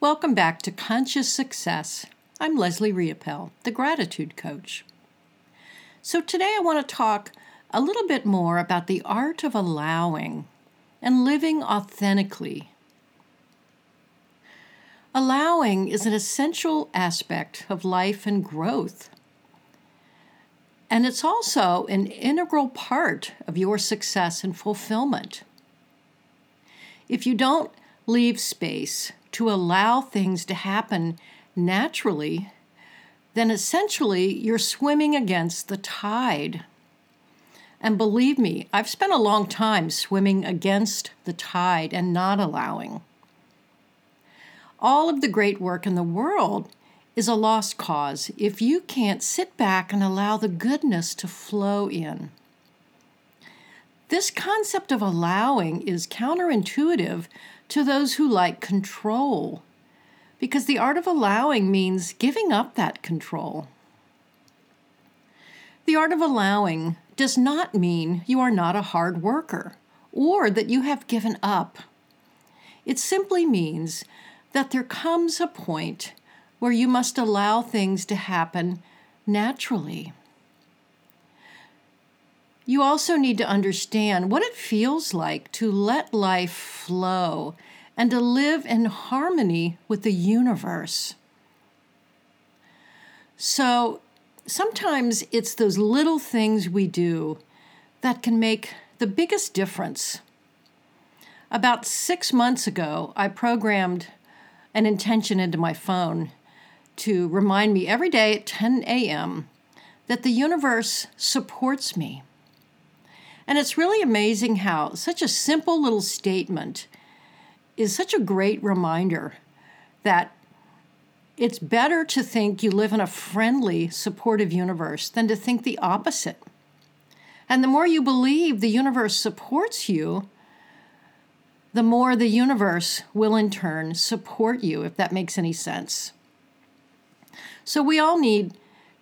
Welcome back to Conscious Success. I'm Leslie Riopel, the Gratitude Coach. So, today I want to talk a little bit more about the art of allowing and living authentically. Allowing is an essential aspect of life and growth. And it's also an integral part of your success and fulfillment. If you don't leave space to allow things to happen naturally, then essentially you're swimming against the tide. And believe me, I've spent a long time swimming against the tide and not allowing. All of the great work in the world is a lost cause if you can't sit back and allow the goodness to flow in. This concept of allowing is counterintuitive to those who like control, because the art of allowing means giving up that control. The art of allowing does not mean you are not a hard worker or that you have given up. It simply means that there comes a point where you must allow things to happen naturally. You also need to understand what it feels like to let life flow and to live in harmony with the universe. So sometimes it's those little things we do that can make the biggest difference. About six months ago, I programmed an intention into my phone to remind me every day at 10 a.m. that the universe supports me. And it's really amazing how such a simple little statement is such a great reminder that it's better to think you live in a friendly, supportive universe than to think the opposite. And the more you believe the universe supports you, the more the universe will in turn support you, if that makes any sense. So we all need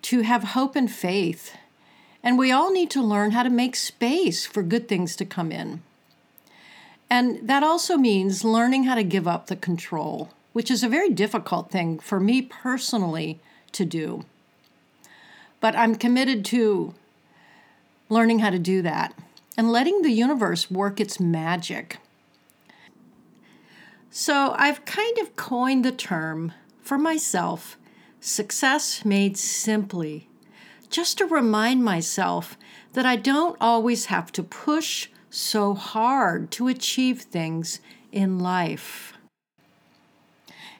to have hope and faith and we all need to learn how to make space for good things to come in. And that also means learning how to give up the control, which is a very difficult thing for me personally to do. But I'm committed to learning how to do that and letting the universe work its magic. So I've kind of coined the term for myself success made simply just to remind myself that I don't always have to push so hard to achieve things in life.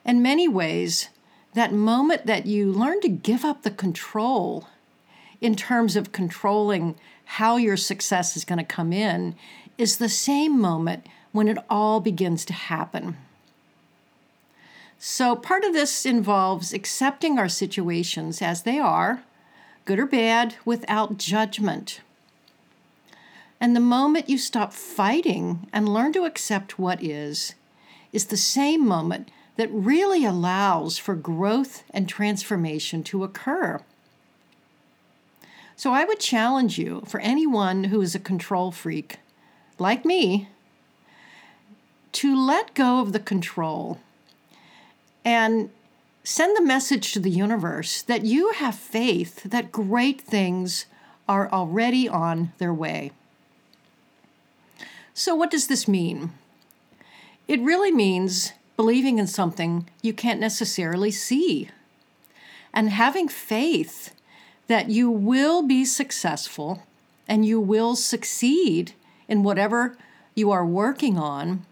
In many ways, that moment that you learn to give up the control in terms of controlling how your success is going to come in is the same moment when it all begins to happen. So, part of this involves accepting our situations as they are good or bad, without judgment. And the moment you stop fighting and learn to accept what is, is the same moment that really allows for growth and transformation to occur. So I would challenge you for anyone who is a control freak, like me, to let go of the control and Send the message to the universe that you have faith that great things are already on their way. So, what does this mean? It really means believing in something you can't necessarily see and having faith that you will be successful and you will succeed in whatever you are working on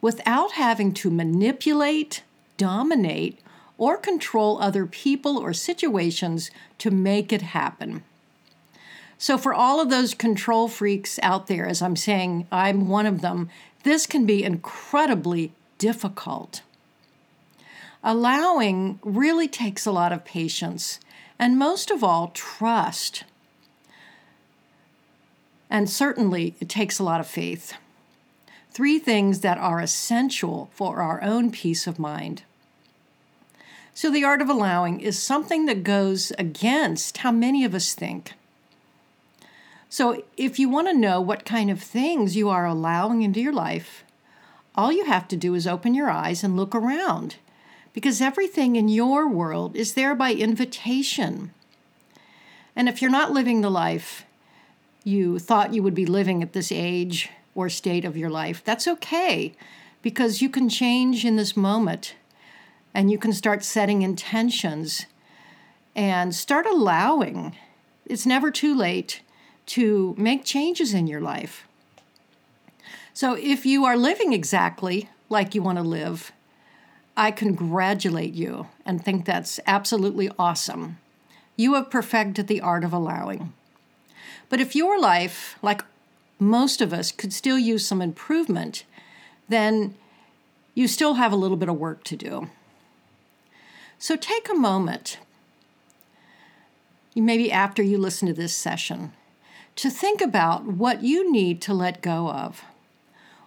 without having to manipulate, dominate, or control other people or situations to make it happen. So, for all of those control freaks out there, as I'm saying, I'm one of them, this can be incredibly difficult. Allowing really takes a lot of patience and, most of all, trust. And certainly, it takes a lot of faith. Three things that are essential for our own peace of mind. So, the art of allowing is something that goes against how many of us think. So, if you want to know what kind of things you are allowing into your life, all you have to do is open your eyes and look around because everything in your world is there by invitation. And if you're not living the life you thought you would be living at this age or state of your life, that's okay because you can change in this moment and you can start setting intentions and start allowing. It's never too late to make changes in your life. So if you are living exactly like you want to live, I congratulate you and think that's absolutely awesome. You have perfected the art of allowing. But if your life, like most of us, could still use some improvement, then you still have a little bit of work to do. So take a moment, maybe after you listen to this session, to think about what you need to let go of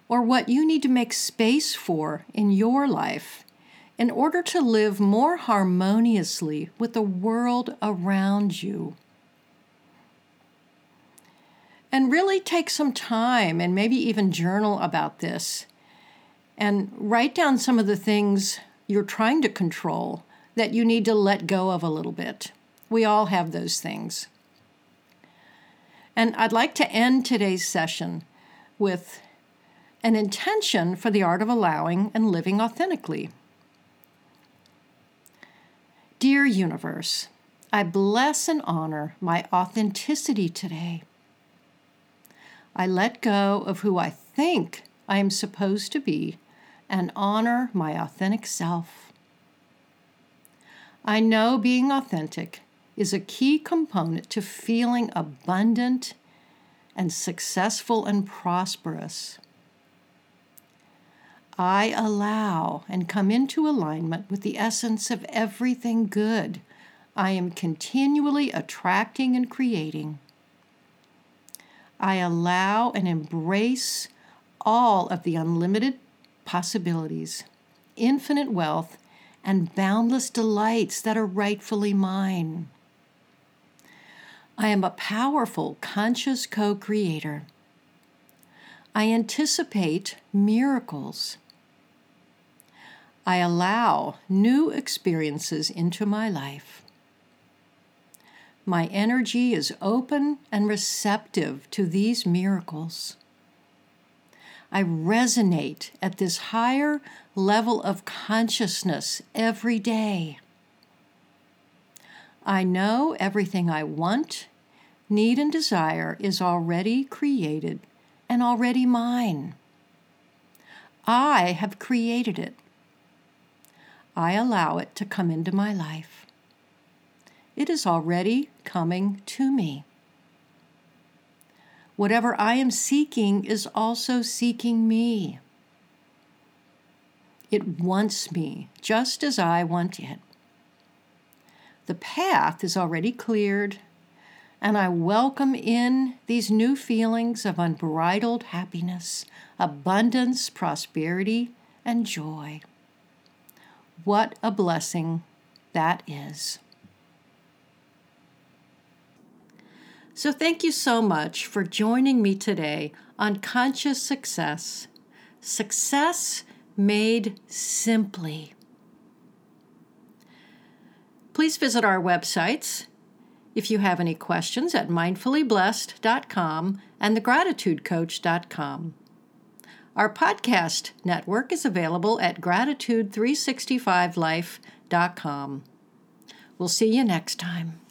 or what you need to make space for in your life in order to live more harmoniously with the world around you. And really take some time and maybe even journal about this and write down some of the things you're trying to control that you need to let go of a little bit. We all have those things. And I'd like to end today's session with an intention for the art of allowing and living authentically. Dear universe, I bless and honor my authenticity today. I let go of who I think I am supposed to be and honor my authentic self. I know being authentic is a key component to feeling abundant and successful and prosperous. I allow and come into alignment with the essence of everything good I am continually attracting and creating. I allow and embrace all of the unlimited possibilities, infinite wealth, and boundless delights that are rightfully mine. I am a powerful, conscious co creator. I anticipate miracles. I allow new experiences into my life. My energy is open and receptive to these miracles. I resonate at this higher level of consciousness every day. I know everything I want, need, and desire is already created and already mine. I have created it. I allow it to come into my life. It is already coming to me. Whatever I am seeking is also seeking me. It wants me just as I want it. The path is already cleared, and I welcome in these new feelings of unbridled happiness, abundance, prosperity, and joy. What a blessing that is. So, thank you so much for joining me today on Conscious Success Success Made Simply. Please visit our websites if you have any questions at mindfullyblessed.com and thegratitudecoach.com. Our podcast network is available at gratitude365life.com. We'll see you next time.